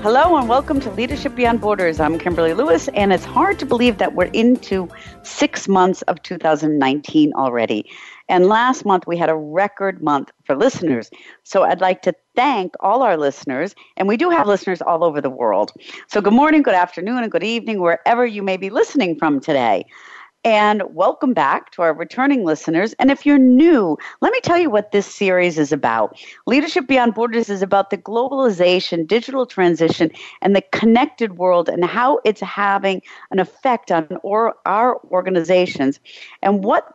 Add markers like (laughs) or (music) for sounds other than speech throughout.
Hello and welcome to Leadership Beyond Borders. I'm Kimberly Lewis, and it's hard to believe that we're into six months of 2019 already. And last month we had a record month for listeners. So I'd like to thank all our listeners, and we do have listeners all over the world. So good morning, good afternoon, and good evening, wherever you may be listening from today. And welcome back to our returning listeners. And if you're new, let me tell you what this series is about. Leadership Beyond Borders is about the globalization, digital transition, and the connected world and how it's having an effect on or, our organizations and what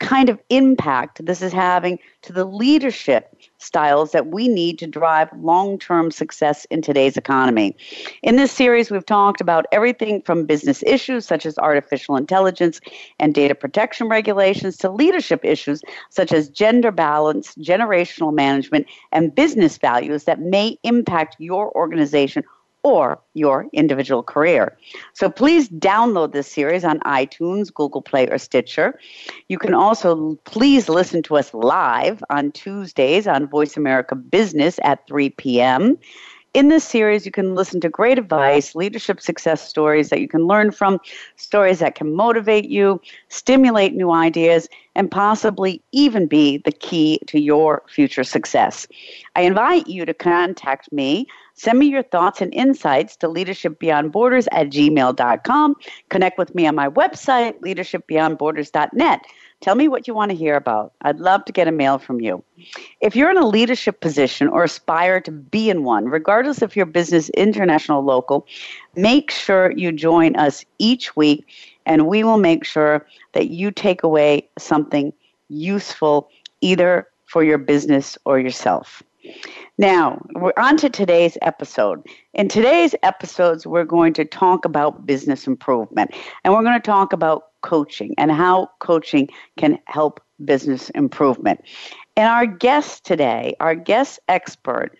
kind of impact this is having to the leadership styles that we need to drive long term success in today's economy. In this series, we've talked about everything from business issues such as artificial intelligence and data protection regulations to leadership issues such as gender balance, generational management, and business values that may impact your organization or your individual career. So please download this series on iTunes, Google Play, or Stitcher. You can also please listen to us live on Tuesdays on Voice America Business at 3 p.m. In this series, you can listen to great advice, leadership success stories that you can learn from, stories that can motivate you, stimulate new ideas, and possibly even be the key to your future success. I invite you to contact me Send me your thoughts and insights to leadershipbeyondborders at gmail.com. Connect with me on my website, leadershipbeyondborders.net. Tell me what you want to hear about. I'd love to get a mail from you. If you're in a leadership position or aspire to be in one, regardless if your business international local, make sure you join us each week and we will make sure that you take away something useful either for your business or yourself. Now, we're on to today's episode. In today's episodes, we're going to talk about business improvement and we're going to talk about coaching and how coaching can help business improvement. And our guest today, our guest expert,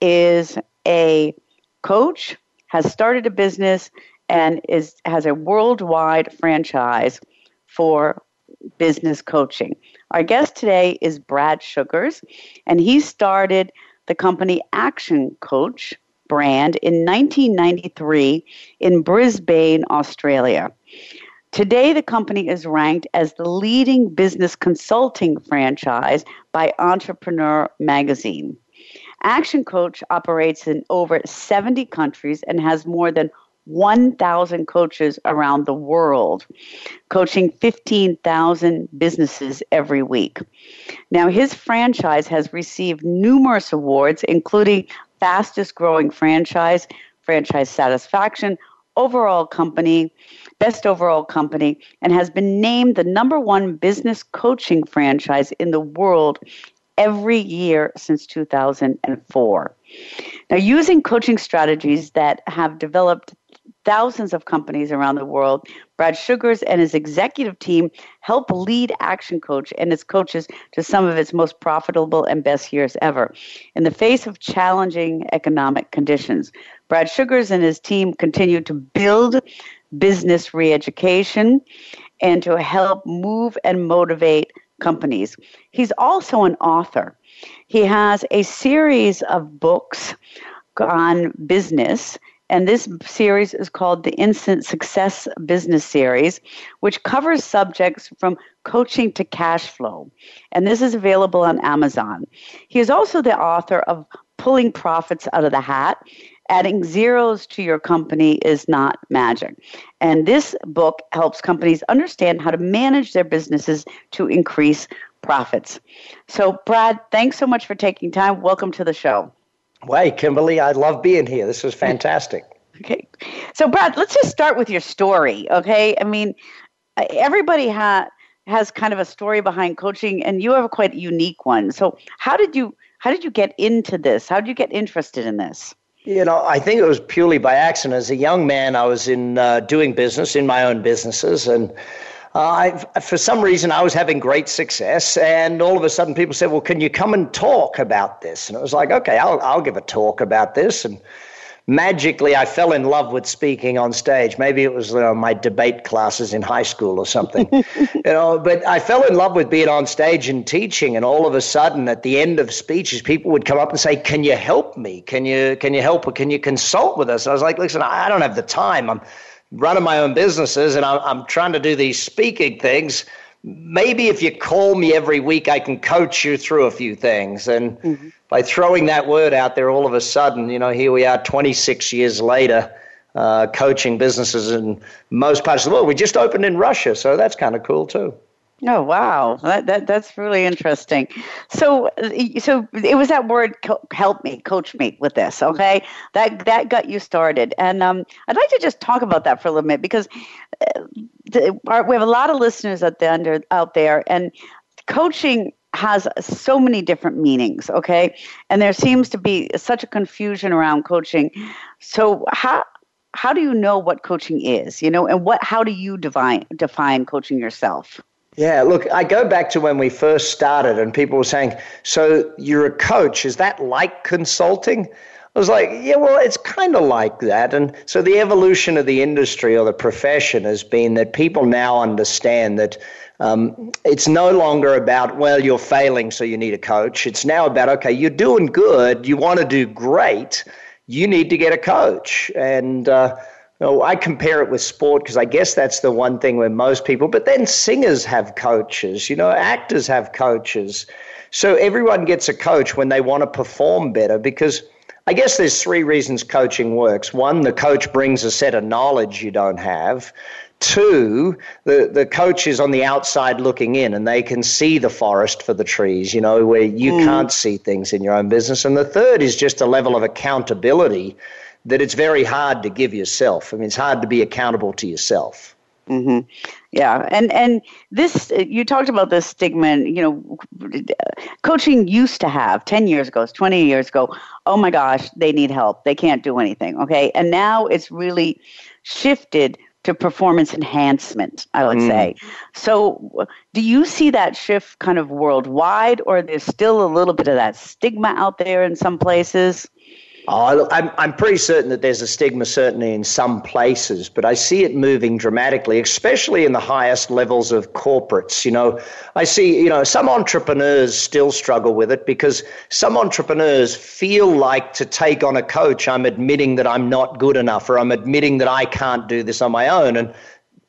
is a coach, has started a business, and is has a worldwide franchise for business coaching. Our guest today is Brad Sugars, and he started the company Action Coach brand in 1993 in Brisbane, Australia. Today, the company is ranked as the leading business consulting franchise by Entrepreneur magazine. Action Coach operates in over 70 countries and has more than 1,000 coaches around the world, coaching 15,000 businesses every week. Now, his franchise has received numerous awards, including fastest growing franchise, franchise satisfaction, overall company, best overall company, and has been named the number one business coaching franchise in the world every year since 2004. Now, using coaching strategies that have developed thousands of companies around the world. Brad Sugars and his executive team help lead Action Coach and its coaches to some of its most profitable and best years ever. In the face of challenging economic conditions, Brad Sugars and his team continue to build business reeducation and to help move and motivate companies. He's also an author. He has a series of books on business and this series is called the Instant Success Business Series, which covers subjects from coaching to cash flow. And this is available on Amazon. He is also the author of Pulling Profits Out of the Hat. Adding zeros to your company is not magic. And this book helps companies understand how to manage their businesses to increase profits. So, Brad, thanks so much for taking time. Welcome to the show. Way, Kimberly, I love being here. This is (laughs) fantastic. Okay. So, Brad, let's just start with your story, okay? I mean, everybody ha- has kind of a story behind coaching, and you have a quite unique one. So, how did you how did you get into this? How did you get interested in this? You know, I think it was purely by accident. As a young man, I was in uh, doing business in my own businesses, and uh, I, for some reason, I was having great success, and all of a sudden, people said, "Well, can you come and talk about this?" And it was like, "Okay, I'll I'll give a talk about this." And magically I fell in love with speaking on stage. Maybe it was you know, my debate classes in high school or something, (laughs) you know. But I fell in love with being on stage and teaching. And all of a sudden, at the end of speeches, people would come up and say, "Can you help me? Can you can you help? Or can you consult with us?" I was like, "Listen, I don't have the time. I'm running my own businesses, and I'm, I'm trying to do these speaking things." maybe if you call me every week, I can coach you through a few things. And mm-hmm. by throwing that word out there, all of a sudden, you know, here we are 26 years later, uh, coaching businesses in most parts of the world. We just opened in Russia, so that's kind of cool too. Oh wow, that, that that's really interesting. So so it was that word help me, coach me with this. Okay, that that got you started, and um, I'd like to just talk about that for a little bit because uh, we have a lot of listeners out there under, out there, and coaching has so many different meanings. Okay, and there seems to be such a confusion around coaching. So how how do you know what coaching is? You know, and what how do you define define coaching yourself? Yeah, look, I go back to when we first started and people were saying, So you're a coach, is that like consulting? I was like, yeah, well, it's kind of like that. And so the evolution of the industry or the profession has been that people now understand that um, it's no longer about, well, you're failing, so you need a coach. It's now about, okay, you're doing good, you want to do great, you need to get a coach. And, uh, know, I compare it with sport because I guess that's the one thing where most people, but then singers have coaches, you know, actors have coaches. So everyone gets a coach when they want to perform better because I guess there's three reasons coaching works. One, the coach brings a set of knowledge you don't have. Two, the, the coach is on the outside looking in and they can see the forest for the trees, you know, where you mm. can't see things in your own business. And the third is just a level of accountability that it's very hard to give yourself. I mean, it's hard to be accountable to yourself. Mm-hmm. Yeah, and and this you talked about this stigma. You know, coaching used to have ten years ago, twenty years ago. Oh my gosh, they need help. They can't do anything. Okay, and now it's really shifted to performance enhancement. I would mm. say. So, do you see that shift kind of worldwide, or there's still a little bit of that stigma out there in some places? Oh, I'm, I'm pretty certain that there's a stigma, certainly in some places, but I see it moving dramatically, especially in the highest levels of corporates. You know, I see, you know, some entrepreneurs still struggle with it because some entrepreneurs feel like to take on a coach, I'm admitting that I'm not good enough or I'm admitting that I can't do this on my own. And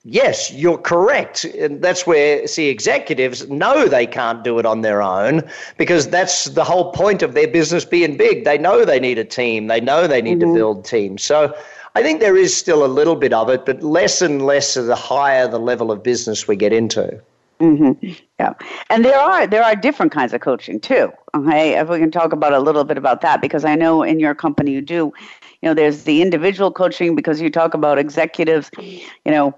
Yes, you're correct. And that's where, see, executives know they can't do it on their own because that's the whole point of their business being big. They know they need a team, they know they need mm-hmm. to build teams. So I think there is still a little bit of it, but less and less as the higher the level of business we get into. Mm-hmm. Yeah, and there are there are different kinds of coaching too. Okay, if we can talk about a little bit about that, because I know in your company you do, you know, there's the individual coaching because you talk about executives, you know,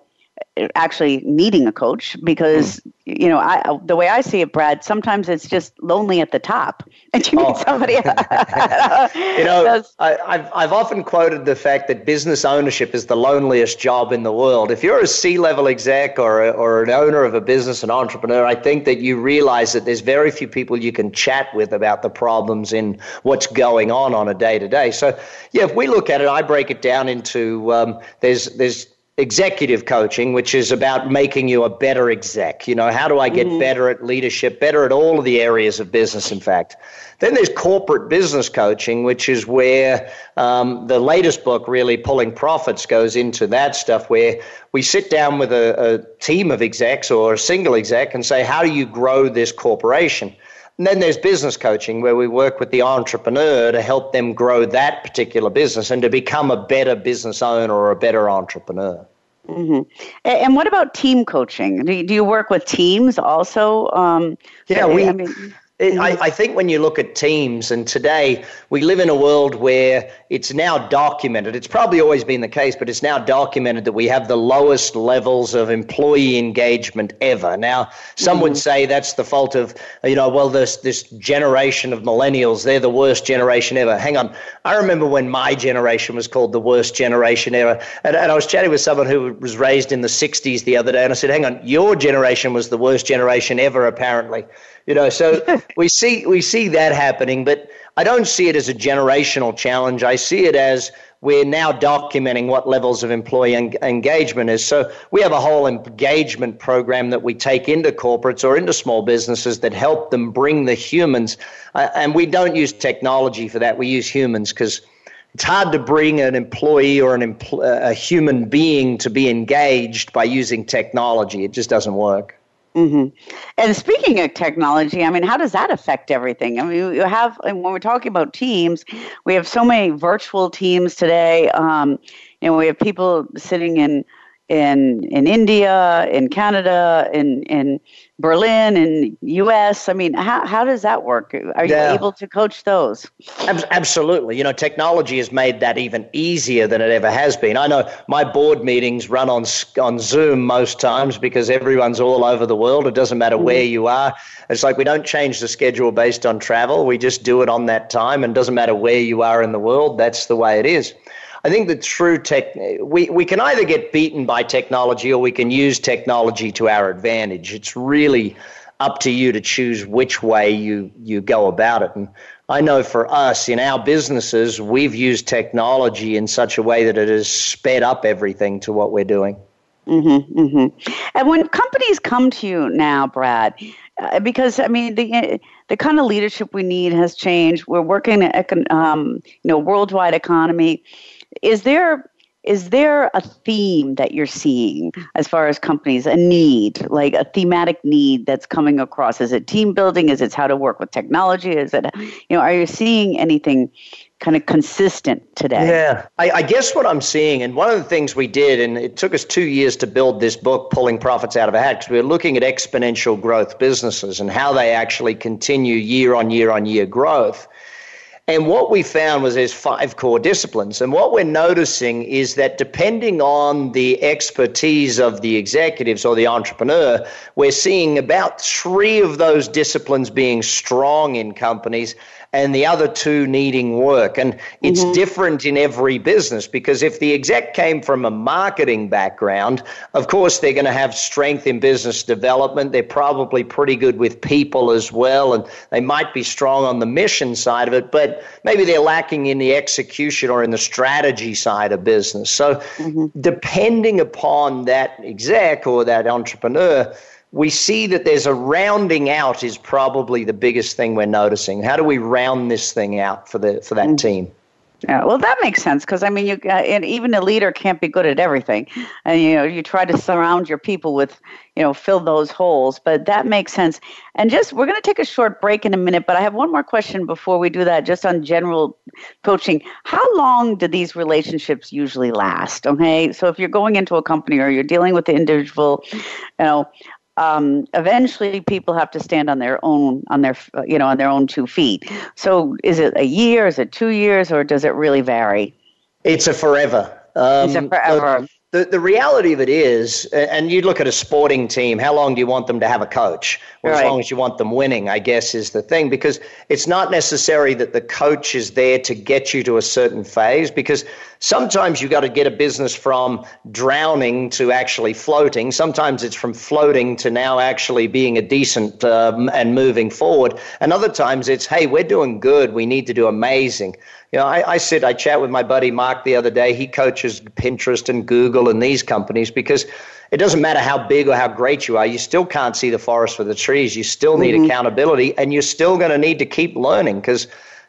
actually needing a coach because you know I the way I see it, Brad. Sometimes it's just lonely at the top, (laughs) and you need oh. somebody. (laughs) (laughs) you know, I, have I've often quoted the fact that business ownership is the loneliest job in the world. If you're a C-level exec or a, or an owner of a business, an entrepreneur, I think that you realize that there's very few people you can chat with about the problems in what's going on on a day to day. So yeah, if we look at it, I break it down into um, there's there's executive coaching, which is about making you a better exec. You know, how do I get mm-hmm. better at leadership, better at all of the areas of business, in fact. Then there's corporate business coaching, which is where um, the latest book, really Pulling Profits, goes into that stuff where we sit down with a, a team of execs or a single exec and say, how do you grow this corporation? And then there's business coaching where we work with the entrepreneur to help them grow that particular business and to become a better business owner or a better entrepreneur. Mm-hmm. And what about team coaching? Do you, do you work with teams also? Um, yeah, we. I mean, It, I, I, think when you look at teams, and today we live in a world where it's now documented. It's probably always been the case, but it's now documented that we have the lowest levels of employee engagement ever. Now, some mm-hmm. would say that's the fault of, you know, well, this this generation of millennials, they're the worst generation ever. Hang on, I remember when my generation was called the worst generation ever, and, and I was chatting with someone who was raised in the '60s the other day, and I said, hang on, your generation was the worst generation ever, apparently. You know, so (laughs) we see we see that happening, but I don't see it as a generational challenge. I see it as we're now documenting what levels of employee en- engagement is. So we have a whole engagement program that we take into corporates or into small businesses that help them bring the humans. Uh, and we don't use technology for that. We use humans because it's hard to bring an employee or an empl- a human being to be engaged by using technology. It just doesn't work. Mm-hmm. And speaking of technology, I mean, how does that affect everything? I mean, you have when we're talking about teams, we have so many virtual teams today. Um, you know, we have people sitting in in in India, in Canada, in in Berlin, and U.S. I mean, how how does that work? Are you yeah. able to coach those? Absolutely. You know, technology has made that even easier than it ever has been. I know my board meetings run on on Zoom most times because everyone's all over the world. It doesn't matter where mm-hmm. you are. It's like we don't change the schedule based on travel. We just do it on that time, and doesn't matter where you are in the world. That's the way it is. I think the true tech, we, we can either get beaten by technology or we can use technology to our advantage. It's really up to you to choose which way you, you go about it. And I know for us in our businesses, we've used technology in such a way that it has sped up everything to what we're doing. Mm-hmm, mm-hmm. And when companies come to you now, Brad, uh, because I mean the the kind of leadership we need has changed. We're working in econ- um, you know worldwide economy is there is there a theme that you're seeing as far as companies a need like a thematic need that's coming across? Is it team building? Is it how to work with technology? Is it you know are you seeing anything kind of consistent today? Yeah. I, I, guess what i'm seeing and one of the things we did and it took us two years to build this book pulling profits out of a hat because we were looking at exponential growth businesses and how they actually continue year on year on year growth and what we found was there's five core disciplines. And what we're noticing is that depending on the expertise of the executives or the entrepreneur, we're seeing about three of those disciplines being strong in companies and the other two needing work. And it's mm-hmm. different in every business because if the exec came from a marketing background, of course, they're going to have strength in business development. They're probably pretty good with people as well, and they might be strong on the mission side of it, but maybe they're lacking in the execution or in the strategy side of business. So, mm-hmm. depending upon that exec or that entrepreneur, we see that there's a rounding out is probably the biggest thing we're noticing. How do we round this thing out for the for that mm-hmm. team? Yeah, well, that makes sense because I mean, you uh, and even a leader can't be good at everything, and you know, you try to surround your people with, you know, fill those holes. But that makes sense. And just we're going to take a short break in a minute, but I have one more question before we do that, just on general coaching. How long do these relationships usually last? Okay, so if you're going into a company or you're dealing with the individual, you know, um, eventually people have to stand on their own on their you know on their own two feet. So is it a year? Is it two years? Or does it really vary? It's a forever. Um, it's a forever. The, the reality of it is, and you look at a sporting team, how long do you want them to have a coach? Well, right. as long as you want them winning, I guess, is the thing. Because it's not necessary that the coach is there to get you to a certain phase, because sometimes you've got to get a business from drowning to actually floating. Sometimes it's from floating to now actually being a decent um, and moving forward. And other times it's, hey, we're doing good. We need to do amazing. You know, I, I sit, I chat with my buddy Mark the other day. He coaches Pinterest and Google and these companies because it doesn't matter how big or how great you are, you still can't see the forest for the trees. You still need mm-hmm. accountability and you're still going to need to keep learning because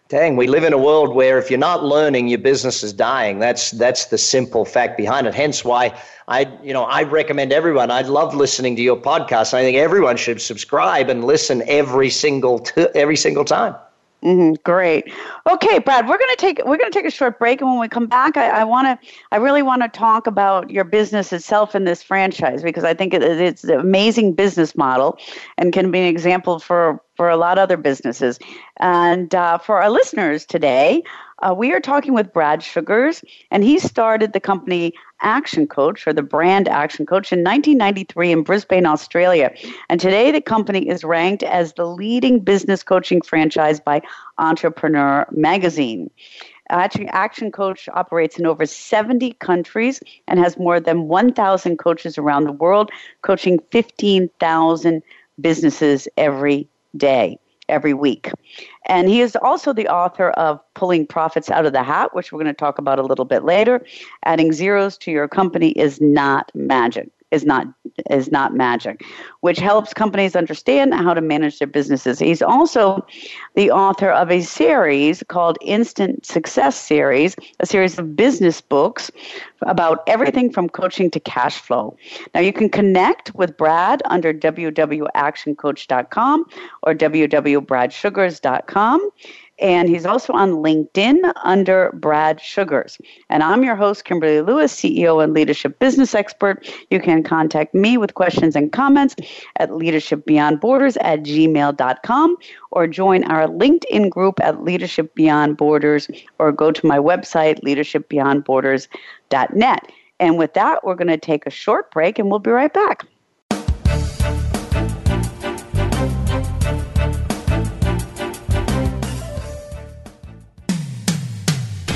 dang, we live in a world where if you're not learning, your business is dying. That's that's the simple fact behind it. Hence why I, you know, I recommend everyone. I love listening to your podcast. I think everyone should subscribe and listen every single t- every single time. Mm-hmm, great. Okay, Brad, we're gonna take we're gonna take a short break, and when we come back, I, I want to I really want to talk about your business itself in this franchise because I think it, it's an amazing business model and can be an example for for a lot of other businesses. And uh, for our listeners today, uh, we are talking with Brad Sugars, and he started the company Action Coach or the brand Action Coach in 1993 in Brisbane, Australia. And today the company is ranked as the leading business coaching franchise by Entrepreneur Magazine. Action Coach operates in over 70 countries and has more than 1,000 coaches around the world, coaching 15,000 businesses every day every week. And he is also the author of Pulling Profits Out of the Hat, which we're going to talk about a little bit later. Adding zeros to your company is not magic is not is not magic, which helps companies understand how to manage their businesses. He's also the author of a series called Instant Success Series, a series of business books about everything from coaching to cash flow. Now you can connect with Brad under www.actioncoach.com or www.bradsugars.com and he's also on LinkedIn under Brad Sugars. And I'm your host, Kimberly Lewis, CEO and leadership business expert. You can contact me with questions and comments at Leadership Beyond Borders at gmail.com or join our LinkedIn group at Leadership Beyond Borders or go to my website, leadershipbeyondborders.net. And with that, we're going to take a short break and we'll be right back.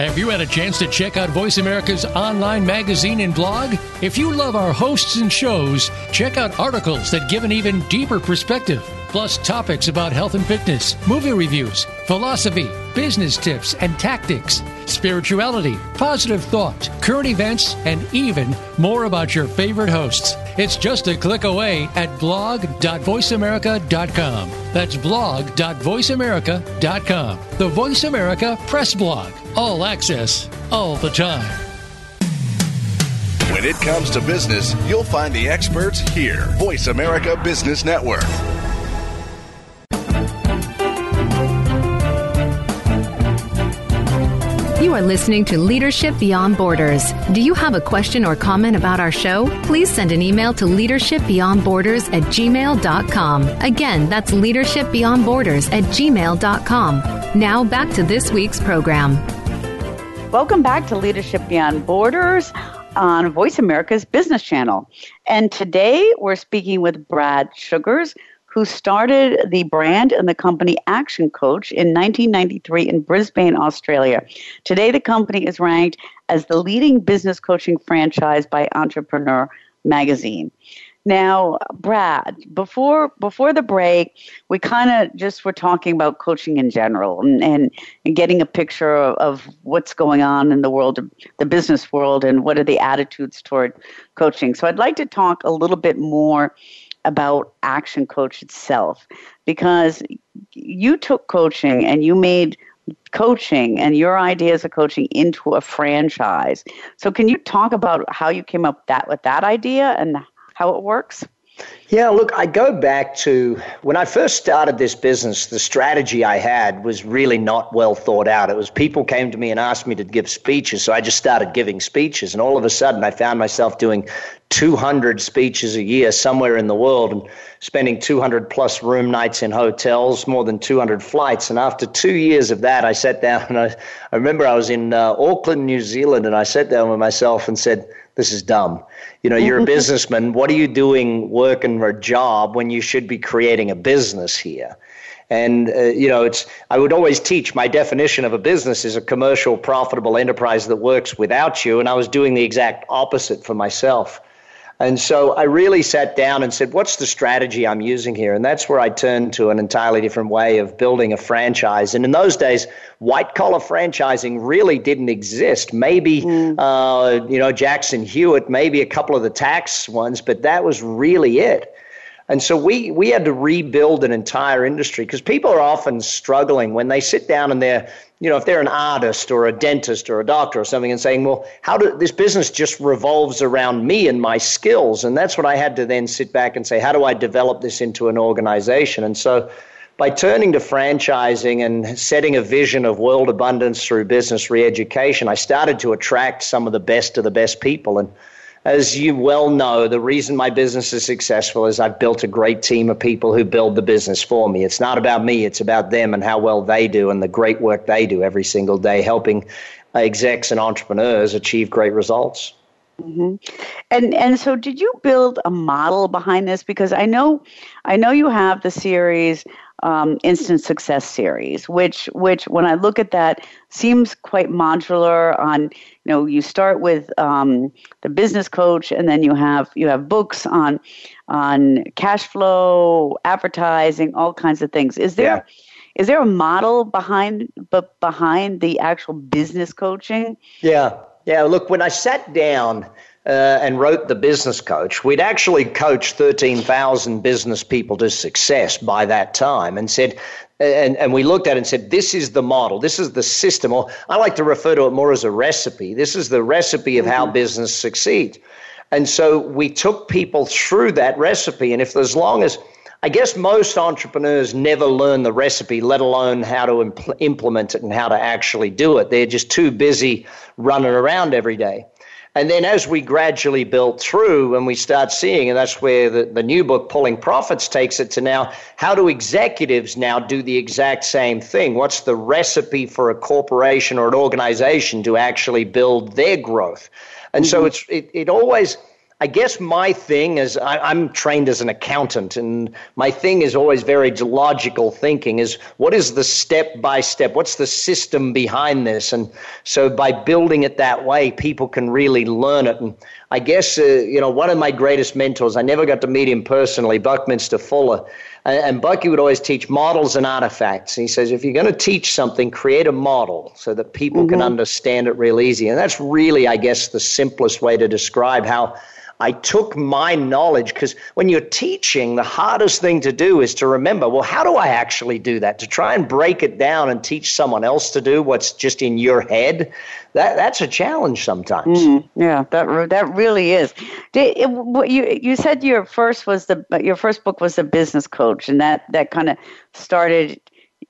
Have you had a chance to check out Voice America's online magazine and blog? If you love our hosts and shows, check out articles that give an even deeper perspective, plus topics about health and fitness, movie reviews, philosophy, business tips and tactics, spirituality, positive thought, current events, and even more about your favorite hosts. It's just a click away at blog.voiceamerica.com. That's blog.voiceamerica.com. The Voice America Press Blog. All access, all the time. When it comes to business, you'll find the experts here. Voice America Business Network. You are listening to Leadership Beyond Borders. Do you have a question or comment about our show? Please send an email to leadershipbeyondborders at gmail.com. Again, that's leadershipbeyondborders at gmail.com. Now back to this week's program. Welcome back to Leadership Beyond Borders on Voice America's Business Channel. And today we're speaking with Brad Sugars, who started the brand and the company Action Coach in 1993 in Brisbane, Australia. Today, the company is ranked as the leading business coaching franchise by Entrepreneur magazine. Now, Brad, before before the break, we kind of just were talking about coaching in general and, and, and getting a picture of, of, what's going on in the world, the business world, and what are the attitudes toward coaching. So, I'd like to talk a little bit more about Action Coach itself because you took coaching and you made coaching and your ideas of coaching into a franchise. So can you talk about how you came up that with that idea and how it works? Yeah, look, I go back to when I first started this business, the strategy I had was really not well thought out. It was people came to me and asked me to give speeches, so I just started giving speeches. And all of a sudden, I found myself doing 200 speeches a year somewhere in the world and spending 200 plus room nights in hotels, more than 200 flights. And after two years of that, I sat down (laughs) and I, I remember I was in uh, Auckland, New Zealand, and I sat down with myself and said, This is dumb you know, you're a (laughs) businessman. What are you doing working for a job when you should be creating a business here? And, uh, you know, it's, I would always teach my definition of a business is a commercial, profitable enterprise that works without you. And I was doing the exact opposite for myself. And so I really sat down and said, what's the strategy I'm using here? And that's where I turned to an entirely different way of building a franchise. And in those days, white collar franchising really didn't exist. Maybe, mm. uh, you know, Jackson Hewitt, maybe a couple of the tax ones, but that was really it. And so we, we had to rebuild an entire industry because people are often struggling when they sit down and they're, you know, if they're an artist or a dentist or a doctor or something and saying, well, how do this business just revolves around me and my skills? And that's what I had to then sit back and say, how do I develop this into an organization? And so by turning to franchising and setting a vision of world abundance through business re education, I started to attract some of the best of the best people. And as you well know, the reason my business is successful is I've built a great team of people who build the business for me. It's not about me, it's about them and how well they do and the great work they do every single day, helping execs and entrepreneurs achieve great results. Mm-hmm. And and so, did you build a model behind this? Because I know, I know you have the series um, instant success series, which which when I look at that seems quite modular. On you know, you start with um, the business coach, and then you have you have books on on cash flow, advertising, all kinds of things. Is there yeah. is there a model behind but behind the actual business coaching? Yeah, yeah. Look, when I sat down uh, and wrote the business coach, we'd actually coached 13,000 business people to success by that time and said, and, and we looked at it and said, this is the model, this is the system, or I like to refer to it more as a recipe. This is the recipe of how mm-hmm. business succeeds. And so we took people through that recipe. And if as long as, I guess most entrepreneurs never learn the recipe, let alone how to impl- implement it and how to actually do it. They're just too busy running around every day. And then as we gradually built through and we start seeing, and that's where the, the new book, Pulling Profits, takes it to now, how do executives now do the exact same thing? What's the recipe for a corporation or an organization to actually build their growth? And mm-hmm. so it's it, it always – I guess my thing is I, am trained as an accountant, and my thing is always very logical thinking. Is what is the step by step? What's the system behind this? And so by building it that way, people can really learn it. And I guess uh, you know one of my greatest mentors. I never got to meet him personally, Buckminster Fuller. And Bucky would always teach models and artifacts. And he says, if you're going to teach something, create a model so that people mm-hmm. can understand it real easy. And that's really, I guess, the simplest way to describe how I took my knowledge because when you're teaching, the hardest thing to do is to remember, well, how do I actually do that? To try and break it down and teach someone else to do what's just in your head, that that's a challenge sometimes. Mm, yeah, that that really is. Did, it, you you said your first was the your first book was the business coach, and that that kind of started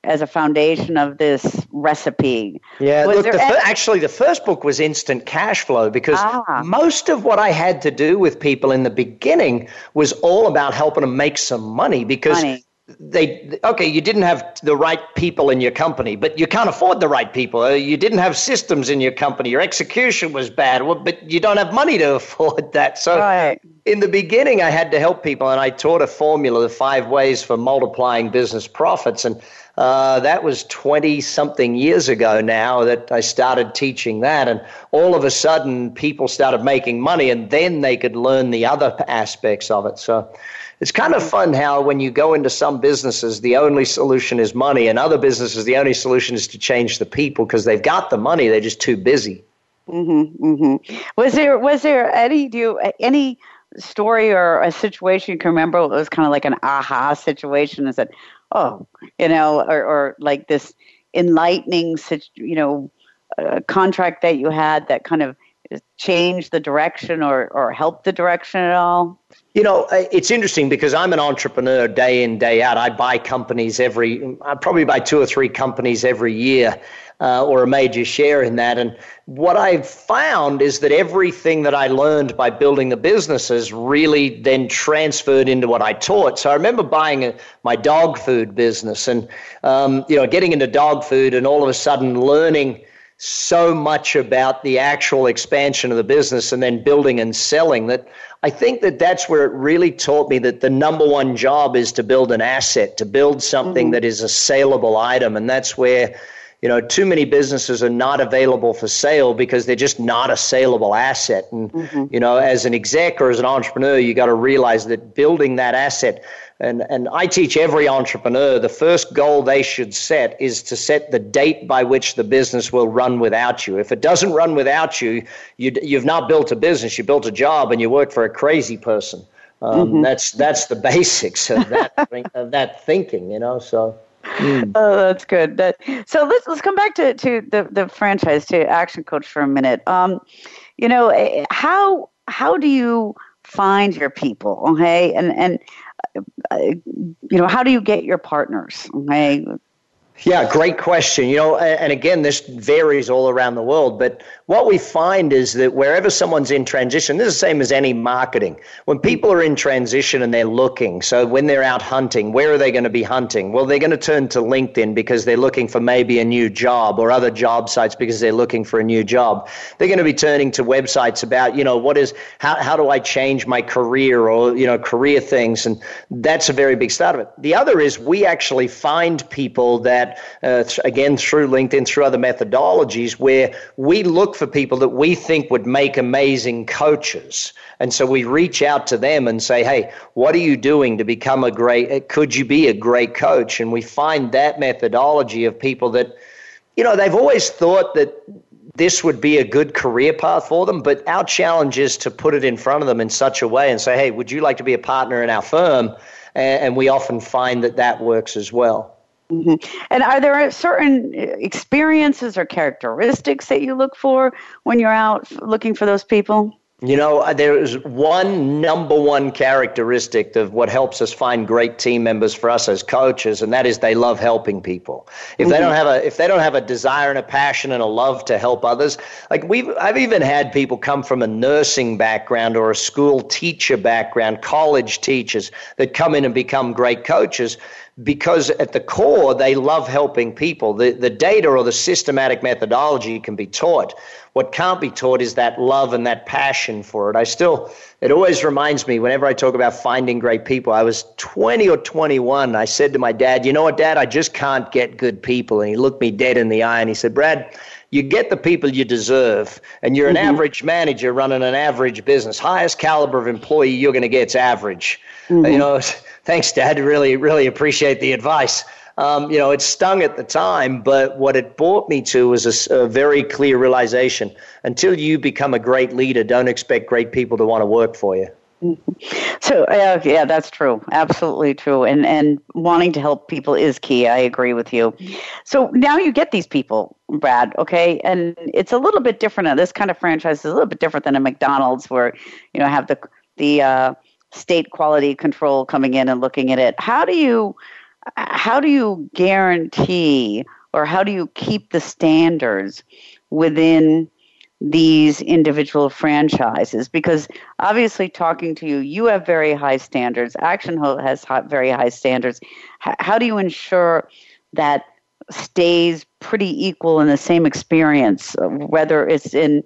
as a foundation of this recipe. Yeah, was look, the any- actually, the first book was Instant Cash Flow because ah. most of what I had to do with people in the beginning was all about helping them make some money because. Money. They okay. You didn't have the right people in your company, but you can't afford the right people. Uh, you didn't have systems in your company. Your execution was bad, well, but you don't have money to (laughs) afford that. So, right. in the beginning, I had to help people, and I taught a formula: the five ways for multiplying business profits. And uh, that was 20 something years ago now that I started teaching that. And all of a sudden, people started making money, and then they could learn the other aspects of it. So it's kind of fun how when you go into some businesses, the only solution is money, and other businesses, the only solution is to change the people because they've got the money, they're just too busy. Mm-hmm, mm-hmm. Was there was there any do you, any story or a situation you can remember it was kind of like an aha situation is that oh you know or, or like this enlightening you know uh, contract that you had that kind of change the direction or, or help the direction at all? You know, it's interesting because I'm an entrepreneur day in, day out. I buy companies every, I probably buy two or three companies every year uh, or a major share in that. And what I've found is that everything that I learned by building the businesses really then transferred into what I taught. So I remember buying a, my dog food business and, um, you know, getting into dog food and all of a sudden learning so much about the actual expansion of the business and then building and selling that I think that that's where it really taught me that the number one job is to build an asset, to build something mm-hmm. that is a saleable item. And that's where, you know, too many businesses are not available for sale because they're just not a saleable asset. And, mm-hmm. you know, as an exec or as an entrepreneur, you got to realize that building that asset, and, and I teach every entrepreneur the first goal they should set is to set the date by which the business will run without you. If it doesn't run without you, you you've not built a business, you built a job, and you work for a crazy person. Um, mm-hmm. That's that's the (laughs) basics of that (laughs) of that thinking, you know. So. Mm. Oh, that's good. That, so let's let's come back to, to the, the franchise to Action Coach for a minute. Um, you know, eh, how how do you find your people? Okay, and and you know, how do you get your partners? Okay. Yeah, great question. You know, and again, this varies all around the world, but what we find is that wherever someone's in transition, this is the same as any marketing. When people are in transition and they're looking, so when they're out hunting, where are they going to be hunting? Well, they're going to turn to LinkedIn because they're looking for maybe a new job or other job sites because they're looking for a new job. They're going to be turning to websites about, you know, what is, how, how do I change my career or, you know, career things? And that's a very big start of it. The other is we actually find people that, uh, again, through LinkedIn, through other methodologies, where we look for people that we think would make amazing coaches. And so we reach out to them and say, hey, what are you doing to become a great, could you be a great coach? And we find that methodology of people that, you know, they've always thought that this would be a good career path for them, but our challenge is to put it in front of them in such a way and say, hey, would you like to be a partner in our firm? And we often find that that works as well. Mm-hmm. And are there certain experiences or characteristics that you look for when you're out looking for those people? You know, uh, there is one number one characteristic of what helps us find great team members for us as coaches, and that is they love helping people. If mm-hmm. they don't have a if they don't have a desire and a passion and a love to help others, like we've I've even had people come from a nursing background or a school teacher background, college teachers that come in and become great coaches because at the core they love helping people. The, the data or the systematic methodology can be taught. What can't be taught is that love and that passion for it. I still, it always reminds me whenever I talk about finding great people. I was 20 or 21. I said to my dad, You know what, dad, I just can't get good people. And he looked me dead in the eye and he said, Brad, you get the people you deserve, and you're an mm-hmm. average manager running an average business. Highest caliber of employee you're going to get is average. Mm-hmm. You know, (laughs) thanks, Dad. Really, really appreciate the advice. Um, you know, it stung at the time, but what it brought me to was a, a, very clear realization. Until you become a great leader, don't expect great people to want to work for you. So uh, yeah, that's true. Absolutely true. And and wanting to help people is key. I agree with you. So now you get these people, Brad. Okay, and it's a little bit different. Now, this kind of franchise is a little bit different than a McDonald's, where you know have the the uh, state quality control coming in and looking at it. How do you how do you guarantee or how do you keep the standards within these individual franchises because obviously talking to you you have very high standards. Action has very high standards. How do you ensure that stays pretty equal in the same experience whether it's in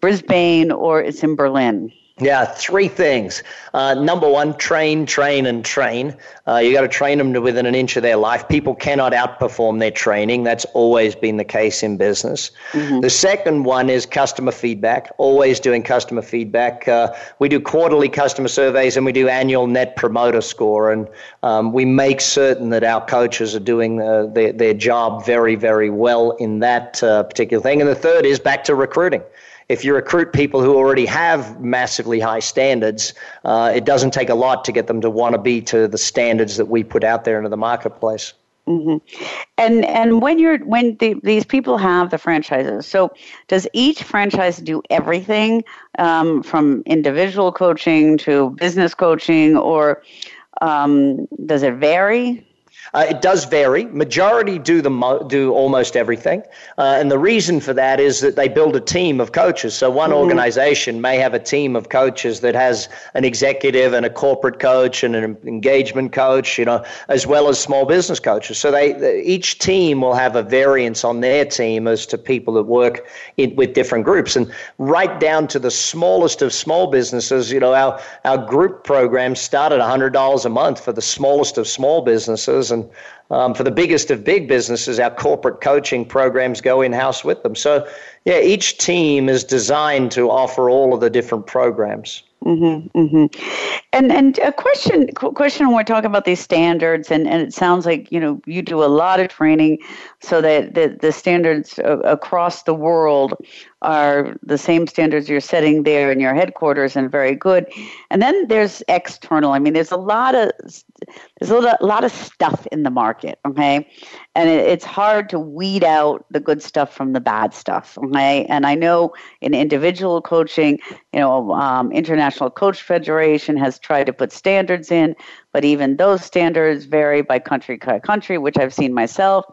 brisbane or it's in berlin yeah, three things. Uh, number one, train, train, and train. Uh, you got to train them to within an inch of their life. People cannot outperform their training. That's always been the case in business. Mm-hmm. The second one is customer feedback. Always doing customer feedback. Uh, we do quarterly customer surveys and we do annual net promoter score, and um, we make certain that our coaches are doing uh, their their job very, very well in that uh, particular thing. And the third is back to recruiting if you recruit people who already have massively high standards, uh, it doesn't take a lot to get them to want to be to the standards that we put out there into the marketplace. Mm-hmm. And and when you're when the, these people have the franchises, so does each franchise do everything um, from individual coaching to business coaching, or um, does it vary? Uh, it does vary. Majority do the mo- do almost everything, uh, and the reason for that is that they build a team of coaches. So one mm-hmm. organization may have a team of coaches that has an executive and a corporate coach and an engagement coach, you know, as well as small business coaches. So they, each team will have a variance on their team as to people that work in, with different groups, and right down to the smallest of small businesses. You know, our our group programs start at hundred dollars a month for the smallest of small businesses, and um, for the biggest of big businesses, our corporate coaching programs go in house with them. So, yeah, each team is designed to offer all of the different programs. Mm-hmm, mm-hmm. And and a question question when we're talking about these standards, and, and it sounds like you know you do a lot of training, so that the, the standards across the world are the same standards you're setting there in your headquarters, and very good. And then there's external. I mean, there's a lot of there's a lot, a lot of stuff in the market, okay, and it, it's hard to weed out the good stuff from the bad stuff, okay. And I know in individual coaching, you know, um, International Coach Federation has tried to put standards in, but even those standards vary by country by country, which I've seen myself.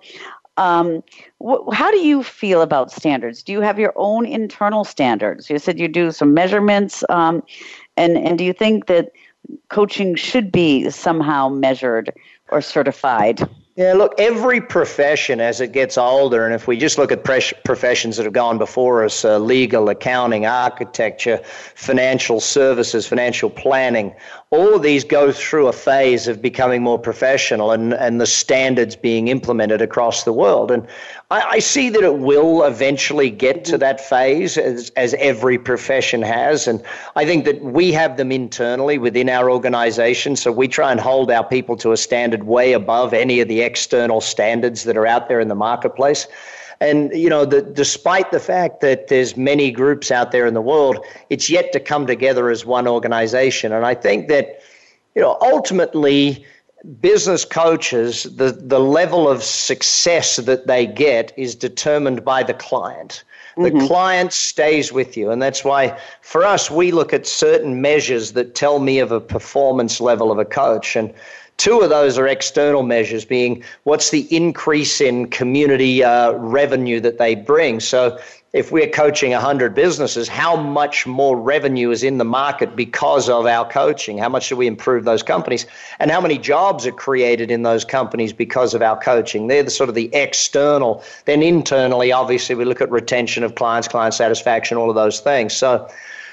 Um, wh- how do you feel about standards? Do you have your own internal standards? You said you do some measurements, um, and and do you think that coaching should be somehow measured or certified? Yeah, look, every profession as it gets older, and if we just look at professions that have gone before us uh, legal, accounting, architecture, financial services, financial planning all of these go through a phase of becoming more professional and, and the standards being implemented across the world. And I, I see that it will eventually get to that phase as, as every profession has. And I think that we have them internally within our organization. So we try and hold our people to a standard way above any of the external standards that are out there in the marketplace. And you know, the, despite the fact that there's many groups out there in the world, it's yet to come together as one organization. And I think that you know, ultimately, business coaches, the, the level of success that they get is determined by the client. The mm-hmm. client stays with you. And that's why, for us, we look at certain measures that tell me of a performance level of a coach. And Two of those are external measures, being what's the increase in community uh, revenue that they bring. So, if we're coaching 100 businesses, how much more revenue is in the market because of our coaching? How much do we improve those companies? And how many jobs are created in those companies because of our coaching? They're the sort of the external. Then internally, obviously, we look at retention of clients, client satisfaction, all of those things. So,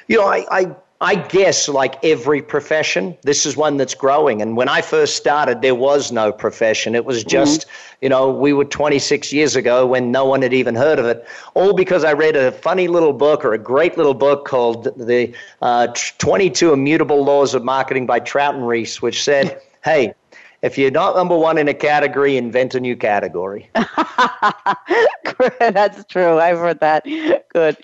you know, I, I I guess, like every profession, this is one that's growing. And when I first started, there was no profession. It was just, mm-hmm. you know, we were 26 years ago when no one had even heard of it. All because I read a funny little book or a great little book called The uh, 22 Immutable Laws of Marketing by Trout and Ries, which said, hey, if you're not number one in a category, invent a new category. (laughs) that's true. I've heard that. Good.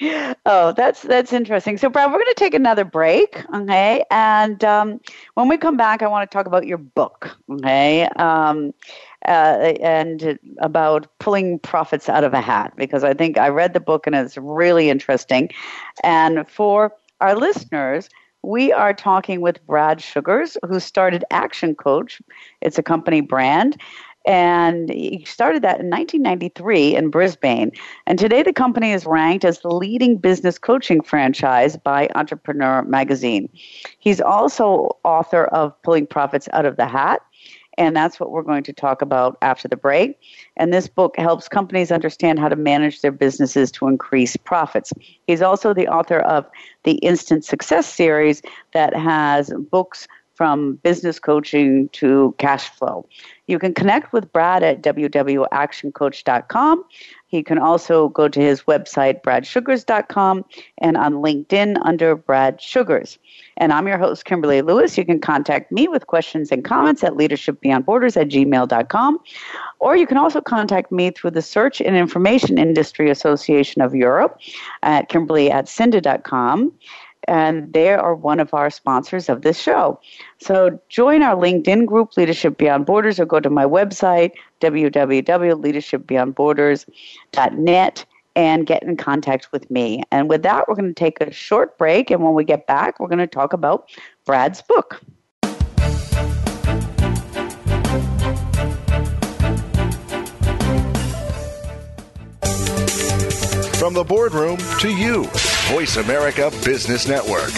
Oh, that's that's interesting. So, Brad, we're going to take another break, okay? And um, when we come back, I want to talk about your book, okay? Um, uh, and about pulling profits out of a hat because I think I read the book and it's really interesting. And for our listeners, we are talking with Brad Sugars, who started Action Coach. It's a company brand. And he started that in 1993 in Brisbane. And today the company is ranked as the leading business coaching franchise by Entrepreneur Magazine. He's also author of Pulling Profits Out of the Hat and that's what we're going to talk about after the break. And this book helps companies understand how to manage their businesses to increase profits. He's also the author of the Instant Success series that has books from business coaching to cash flow. You can connect with Brad at www.actioncoach.com. He can also go to his website, bradsugars.com, and on LinkedIn under Brad Sugars. And I'm your host, Kimberly Lewis. You can contact me with questions and comments at leadershipbeyondborders at gmail.com. Or you can also contact me through the Search and Information Industry Association of Europe at kimberly at cinda.com. and they are one of our sponsors of this show. So join our LinkedIn group, Leadership Beyond Borders, or go to my website, www.leadershipbeyondborders.net, and get in contact with me. And with that, we're going to take a short break, and when we get back, we're going to talk about Brad's book. From the boardroom to you, Voice America Business Network.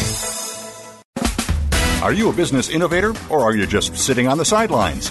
Are you a business innovator or are you just sitting on the sidelines?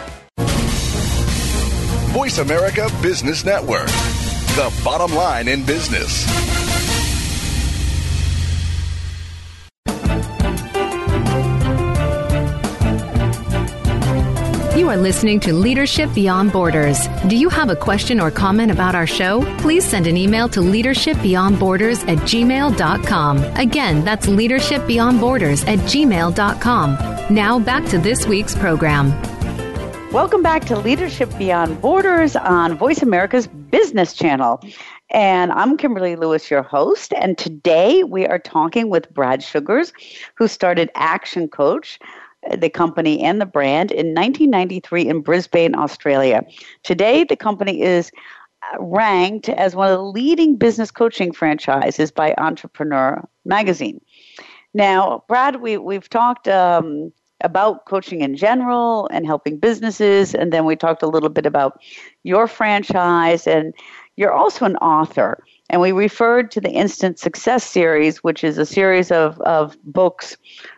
Voice America Business Network, the bottom line in business. You are listening to Leadership Beyond Borders. Do you have a question or comment about our show? Please send an email to leadershipbeyondborders at gmail.com. Again, that's leadershipbeyondborders at gmail.com. Now back to this week's program. Welcome back to Leadership Beyond Borders on Voice America's Business Channel. And I'm Kimberly Lewis, your host. And today we are talking with Brad Sugars, who started Action Coach, the company and the brand, in 1993 in Brisbane, Australia. Today, the company is ranked as one of the leading business coaching franchises by Entrepreneur Magazine. Now, Brad, we, we've talked. Um, about coaching in general and helping businesses. And then we talked a little bit about your franchise. And you're also an author. And we referred to the Instant Success series, which is a series of, of books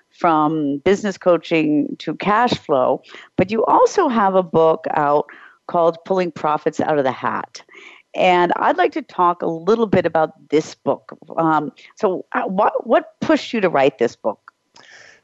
from business coaching to cash flow. But you also have a book out called Pulling Profits Out of the Hat. And I'd like to talk a little bit about this book. Um, so, uh, what, what pushed you to write this book?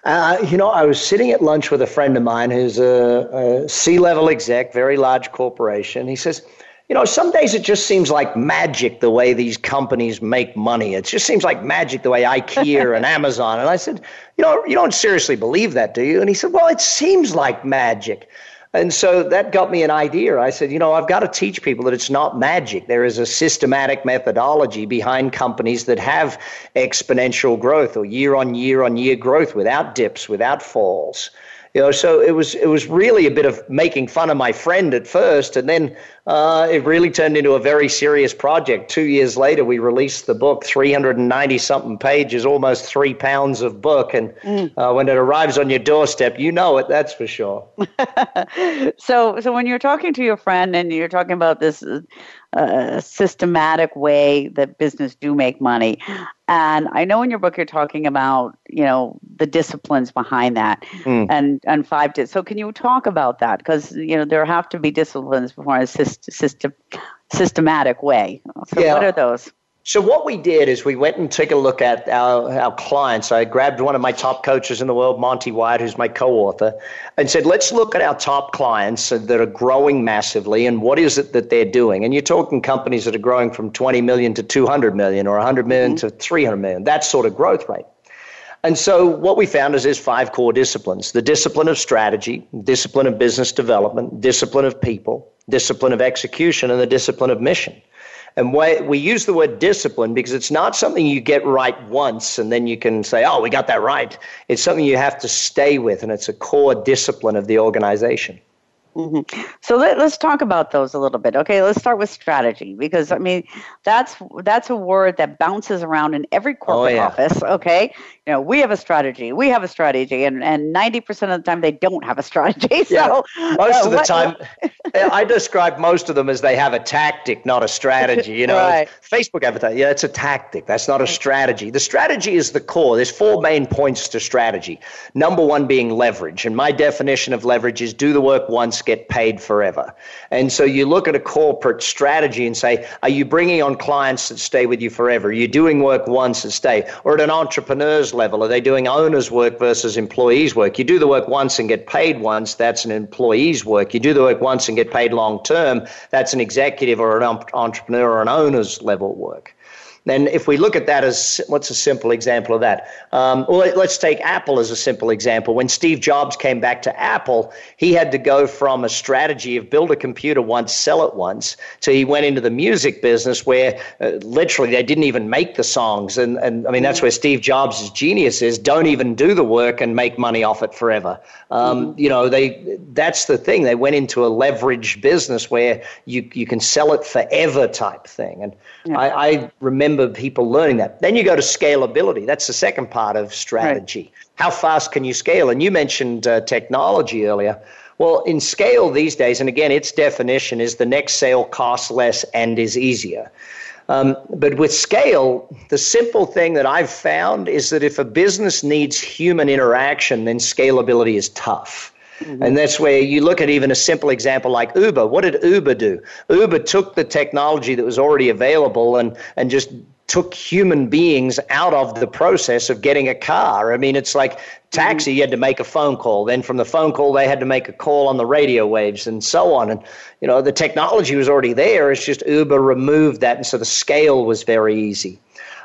Uh, you know, I was sitting at lunch with a friend of mine who's a, a C level exec, very large corporation. He says, you know, some days it just seems like magic the way these companies make money. It just seems like magic the way IKEA and (laughs) Amazon. And I said, you know, you don't seriously believe that, do you? And he said, well, it seems like magic. And so that got me an idea. I said, you know, I've got to teach people that it's not magic. There is a systematic methodology behind companies that have exponential growth or year on year on year growth without dips, without falls. You know, so it was it was really a bit of making fun of my friend at first, and then uh, it really turned into a very serious project. Two years later, we released the book, 390 something pages, almost three pounds of book, and mm. uh, when it arrives on your doorstep, you know it. That's for sure. (laughs) so, so when you're talking to your friend and you're talking about this a systematic way that business do make money. And I know in your book you're talking about, you know, the disciplines behind that mm. and, and five. Di- so can you talk about that? Because, you know, there have to be disciplines before a system, systematic way. So yeah. what are those? So what we did is we went and took a look at our, our clients. I grabbed one of my top coaches in the world, Monty White, who's my co-author, and said, let's look at our top clients that are growing massively and what is it that they're doing. And you're talking companies that are growing from 20 million to 200 million or 100 million mm-hmm. to 300 million, that sort of growth rate. And so what we found is there's five core disciplines the discipline of strategy, discipline of business development, discipline of people, discipline of execution, and the discipline of mission. And we use the word discipline because it's not something you get right once and then you can say, oh, we got that right. It's something you have to stay with, and it's a core discipline of the organization. Mm-hmm. So let, us talk about those a little bit. Okay, let's start with strategy because I mean that's that's a word that bounces around in every corporate oh, yeah. office. Okay, you know we have a strategy, we have a strategy, and and ninety percent of the time they don't have a strategy. (laughs) So yeah. most uh, of the what, time, I describe most of them as they have a tactic, not a strategy. You (laughs) know, right. Facebook advertising, yeah, it's a tactic. That's not a strategy. The strategy is the core. There's four main points to strategy. Number one being leverage, and my definition of leverage is do the work once get paid forever. And so you look at a corporate strategy and say, are you bringing on clients that stay with you forever? Are you doing work once and stay? Or at an entrepreneur's level, are they doing owner's work versus employees' work? You do the work once and get paid once, that's an employee's work. You do the work once and get paid long term, that's an executive or an entrepreneur or an owner's level work. And if we look at that as what's a simple example of that? Um, well, let's take Apple as a simple example. When Steve Jobs came back to Apple, he had to go from a strategy of build a computer once, sell it once, to he went into the music business where uh, literally they didn't even make the songs. And, and I mean, that's where Steve Jobs' genius is don't even do the work and make money off it forever. Um, mm-hmm. You know, they that's the thing. They went into a leverage business where you, you can sell it forever type thing. And yeah. I, I remember remember people learning that. Then you go to scalability. That's the second part of strategy. Right. How fast can you scale? And you mentioned uh, technology earlier. Well, in scale these days, and again, its definition is the next sale costs less and is easier. Um, but with scale, the simple thing that I've found is that if a business needs human interaction, then scalability is tough. Mm-hmm. And that's where you look at even a simple example like Uber. What did Uber do? Uber took the technology that was already available and, and just took human beings out of the process of getting a car. I mean, it's like taxi, you had to make a phone call. Then from the phone call, they had to make a call on the radio waves and so on. And, you know, the technology was already there. It's just Uber removed that. And so the scale was very easy.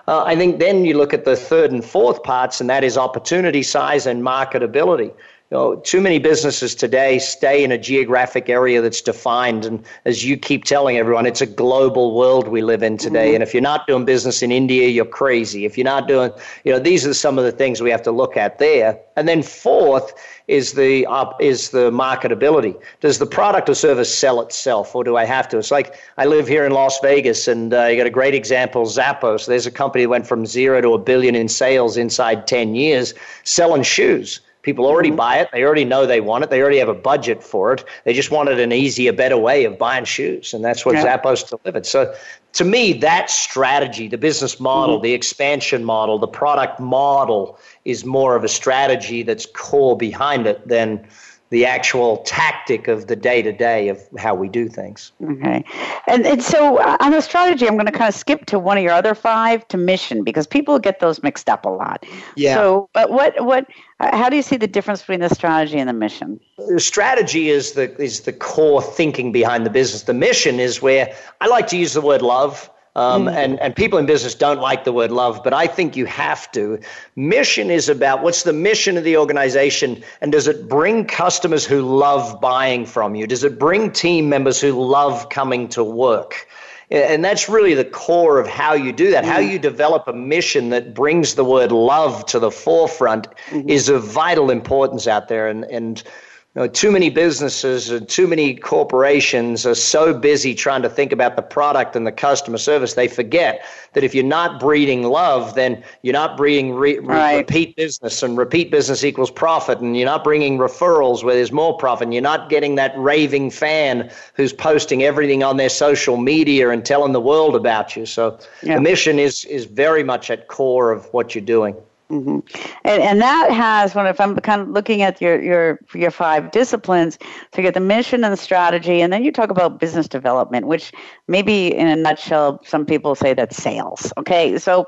Uh, I think then you look at the third and fourth parts, and that is opportunity size and marketability. You know, too many businesses today stay in a geographic area that's defined. And as you keep telling everyone, it's a global world we live in today. Mm-hmm. And if you're not doing business in India, you're crazy. If you're not doing, you know, these are some of the things we have to look at there. And then fourth is the uh, is the marketability. Does the product or service sell itself, or do I have to? It's like I live here in Las Vegas, and uh, you got a great example, Zappos. There's a company that went from zero to a billion in sales inside ten years, selling shoes. People already mm-hmm. buy it. They already know they want it. They already have a budget for it. They just wanted an easier, better way of buying shoes. And that's what yeah. Zappos delivered. So to me, that strategy, the business model, mm-hmm. the expansion model, the product model is more of a strategy that's core behind it than – the actual tactic of the day to day of how we do things. Okay. And, and so uh, on the strategy, I'm going to kind of skip to one of your other five to mission because people get those mixed up a lot. Yeah. So, but what, what, uh, how do you see the difference between the strategy and the mission? The strategy is the, is the core thinking behind the business. The mission is where I like to use the word love. Um, mm. and, and people in business don't like the word love, but I think you have to. Mission is about what's the mission of the organization, and does it bring customers who love buying from you? Does it bring team members who love coming to work? And that's really the core of how you do that. Mm. How you develop a mission that brings the word love to the forefront mm-hmm. is of vital importance out there. And, and you know, too many businesses and too many corporations are so busy trying to think about the product and the customer service, they forget that if you're not breeding love, then you're not breeding re- right. repeat business, and repeat business equals profit, and you're not bringing referrals where there's more profit, and you're not getting that raving fan who's posting everything on their social media and telling the world about you. So yeah. the mission is is very much at core of what you're doing. Mm-hmm. And, and that has, when if I'm kind of looking at your, your your five disciplines, to get the mission and the strategy, and then you talk about business development, which maybe in a nutshell, some people say that's sales. Okay, so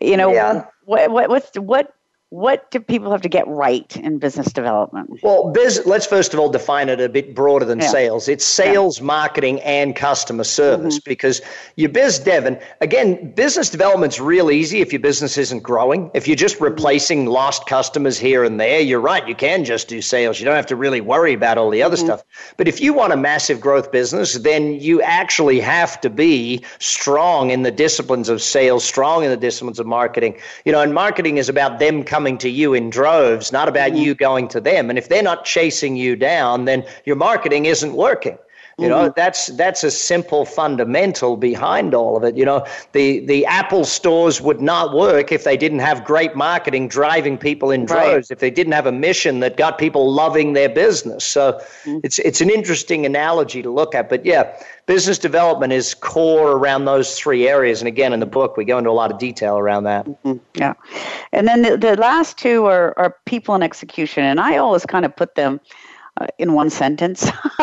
you know, yeah. what what what's what what do people have to get right in business development? Well, biz, let's first of all define it a bit broader than yeah. sales. It's sales, yeah. marketing, and customer service mm-hmm. because your biz dev, and again, business development's real easy if your business isn't growing. If you're just mm-hmm. replacing lost customers here and there, you're right, you can just do sales. You don't have to really worry about all the other mm-hmm. stuff. But if you want a massive growth business, then you actually have to be strong in the disciplines of sales, strong in the disciplines of marketing. You know, and marketing is about them coming coming to you in droves, not about mm-hmm. you going to them. And if they're not chasing you down, then your marketing isn't working. You know, mm-hmm. that's that's a simple fundamental behind all of it. You know, the the Apple stores would not work if they didn't have great marketing driving people in droves, right. if they didn't have a mission that got people loving their business. So mm-hmm. it's it's an interesting analogy to look at. But yeah, business development is core around those three areas. And again, in the book, we go into a lot of detail around that. Mm-hmm. Yeah. And then the, the last two are, are people and execution. And I always kind of put them uh, in one sentence. (laughs)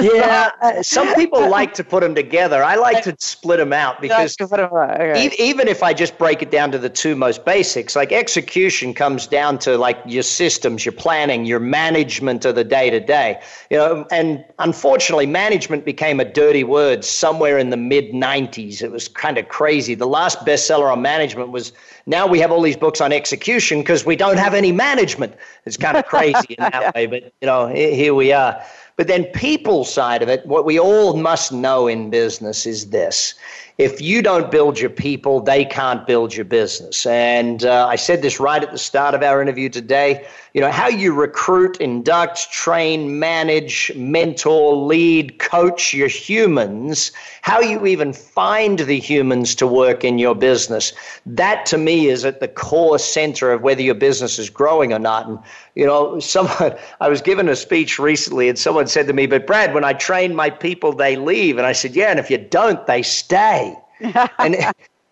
yeah, uh, some people (laughs) like to put them together. I like to split them out because okay. e- even if I just break it down to the two most basics, like execution comes down to like your systems, your planning, your management of the day to day. You know, and unfortunately, management became a dirty word somewhere in the mid '90s. It was kind of crazy. The last bestseller on management was now we have all these books on execution because we don't have any management. It's kind of (laughs) crazy in that way, but you know, here we are. But then people side of it, what we all must know in business is this if you don't build your people, they can't build your business. And uh, I said this right at the start of our interview today. You know, how you recruit, induct, train, manage, mentor, lead, coach your humans, how you even find the humans to work in your business. That to me is at the core center of whether your business is growing or not. And, you know, (laughs) someone, I was given a speech recently and someone said to me, but Brad, when I train my people, they leave. And I said, yeah, and if you don't, they stay and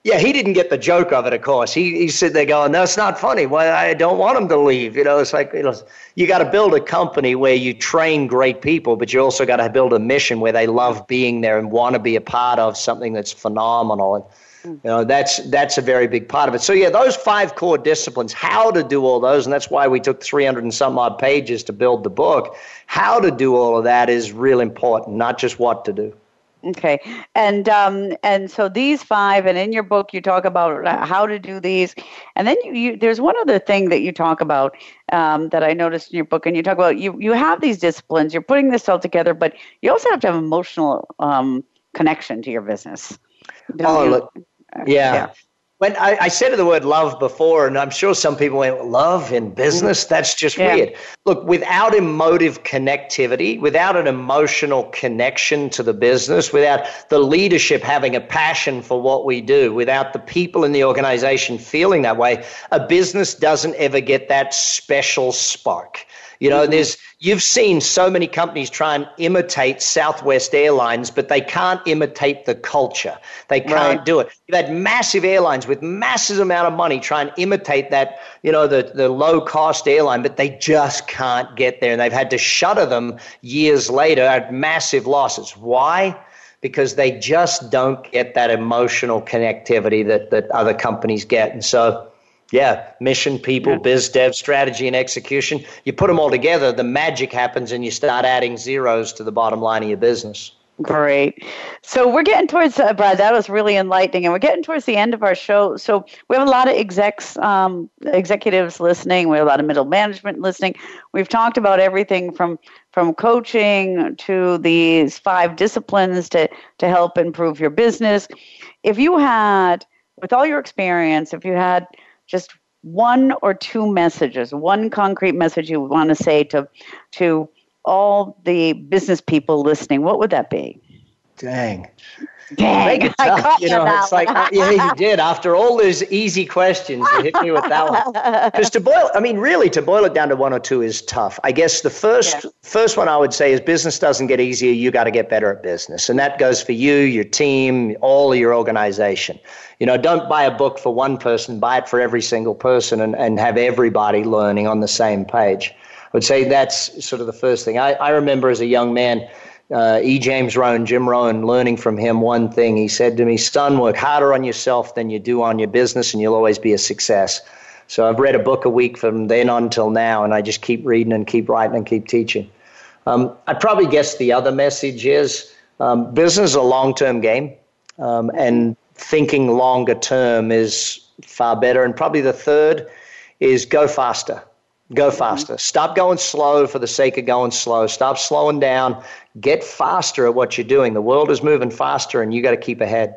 yeah, he didn't get the joke of it, of course. He, he said they're going, that's not funny. Well, I don't want him to leave. You know, it's like, you know, you got to build a company where you train great people, but you also got to build a mission where they love being there and want to be a part of something that's phenomenal. And, you know, that's, that's a very big part of it. So yeah, those five core disciplines, how to do all those, and that's why we took 300 and some odd pages to build the book. How to do all of that is real important, not just what to do. Okay, and um, and so these five, and in your book you talk about how to do these, and then you, you there's one other thing that you talk about um, that I noticed in your book, and you talk about you you have these disciplines, you're putting this all together, but you also have to have emotional um, connection to your business. Oh, look, yeah. yeah. When I, I, said the word love before, and I'm sure some people went, love in business? That's just yeah. weird. Look, without emotive connectivity, without an emotional connection to the business, without the leadership having a passion for what we do, without the people in the organization feeling that way, a business doesn't ever get that special spark. You know, there's you've seen so many companies try and imitate Southwest Airlines, but they can't imitate the culture. They can't right. do it. You've had massive airlines with massive amount of money try and imitate that, you know, the, the low cost airline, but they just can't get there. And they've had to shutter them years later at massive losses. Why? Because they just don't get that emotional connectivity that, that other companies get. And so yeah, mission, people, yeah. biz dev, strategy, and execution. You put them all together, the magic happens, and you start adding zeros to the bottom line of your business. Great. So we're getting towards, uh, Brad, that was really enlightening. And we're getting towards the end of our show. So we have a lot of execs, um, executives listening. We have a lot of middle management listening. We've talked about everything from, from coaching to these five disciplines to, to help improve your business. If you had, with all your experience, if you had just one or two messages, one concrete message you want to say to to all the business people listening, what would that be? Dang. Dang, it tough. you know, it's like, yeah, you did. After all those easy questions, you hit me with that one. (laughs) Because to boil, I mean, really, to boil it down to one or two is tough. I guess the first yeah. first one I would say is business doesn't get easier. You got to get better at business, and that goes for you, your team, all your organization. You know, don't buy a book for one person. Buy it for every single person, and, and have everybody learning on the same page. I would say that's sort of the first thing. I, I remember as a young man uh, E. James Rohn, Jim Rohn, learning from him one thing. He said to me, Son, work harder on yourself than you do on your business, and you'll always be a success. So I've read a book a week from then on till now, and I just keep reading and keep writing and keep teaching. Um, I'd probably guess the other message is um, business is a long term game, um, and thinking longer term is far better. And probably the third is go faster. Go mm-hmm. faster. Stop going slow for the sake of going slow. Stop slowing down. Get faster at what you're doing. The world is moving faster, and you got to keep ahead.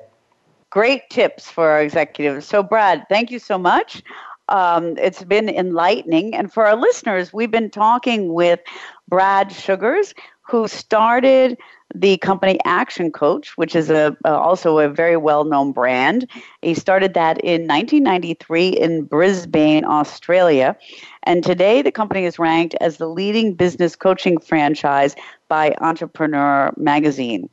Great tips for our executives. So, Brad, thank you so much. Um, it's been enlightening. And for our listeners, we've been talking with Brad Sugars, who started the company Action Coach, which is a, also a very well known brand. He started that in 1993 in Brisbane, Australia. And today the company is ranked as the leading business coaching franchise by Entrepreneur magazine.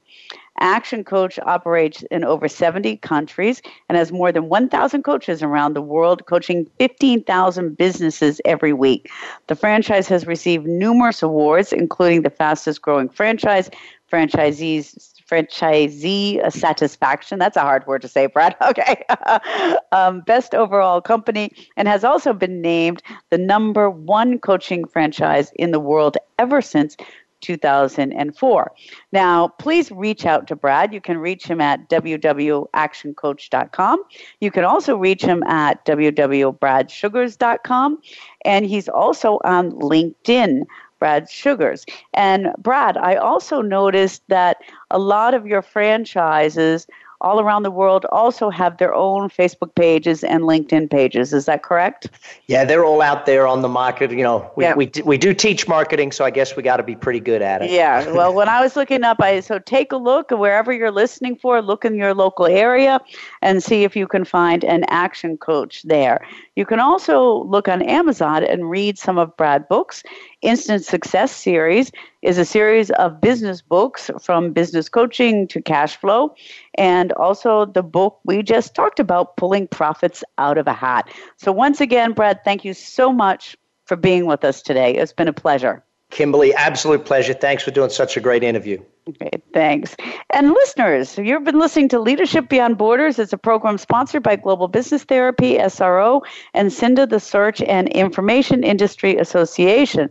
Action Coach operates in over 70 countries and has more than 1,000 coaches around the world, coaching 15,000 businesses every week. The franchise has received numerous awards, including the fastest growing franchise, franchisees franchisee satisfaction. That's a hard word to say, Brad. (laughs) Okay. (laughs) um, best overall company and has also been named the number one coaching franchise in the world ever since 2004. Now, please reach out to Brad. You can reach him at www.actioncoach.com. You can also reach him at www.bradsugars.com. And he's also on LinkedIn. Brad Sugars. And Brad, I also noticed that a lot of your franchises all around the world also have their own Facebook pages and LinkedIn pages. Is that correct? Yeah, they're all out there on the market. You know, we, yeah. we, we do teach marketing, so I guess we got to be pretty good at it. Yeah. Well, when I was looking up, I so take a look wherever you're listening for, look in your local area and see if you can find an action coach there. You can also look on Amazon and read some of Brad books. Instant Success series is a series of business books from business coaching to cash flow, and also the book we just talked about, Pulling Profits Out of a Hat. So, once again, Brad, thank you so much for being with us today. It's been a pleasure. Kimberly, absolute pleasure. Thanks for doing such a great interview. Okay, thanks. And listeners, you've been listening to Leadership Beyond Borders. It's a program sponsored by Global Business Therapy, SRO, and CINDA, the Search and Information Industry Association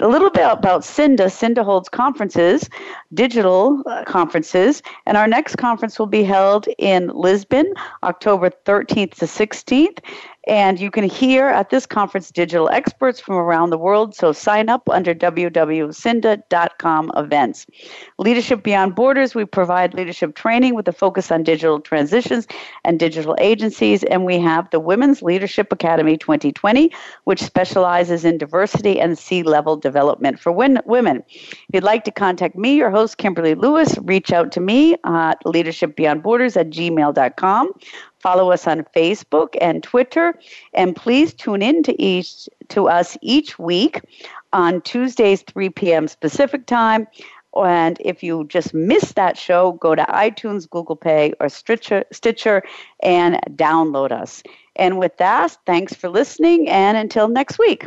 a little bit about CINDA. CINDA holds conferences, digital uh, conferences, and our next conference will be held in Lisbon, October 13th to 16th. And you can hear at this conference digital experts from around the world. So sign up under www.cinda.com events. Leadership Beyond Borders, we provide leadership training with a focus on digital transitions and digital agencies. And we have the Women's Leadership Academy 2020, which specializes in diversity and C level development for women. If you'd like to contact me, your host, Kimberly Lewis, reach out to me at leadershipbeyondborders at gmail.com. Follow us on Facebook and Twitter, and please tune in to each to us each week on Tuesdays 3 p.m. Pacific time. And if you just missed that show, go to iTunes, Google Play, or Stitcher, Stitcher and download us. And with that, thanks for listening, and until next week.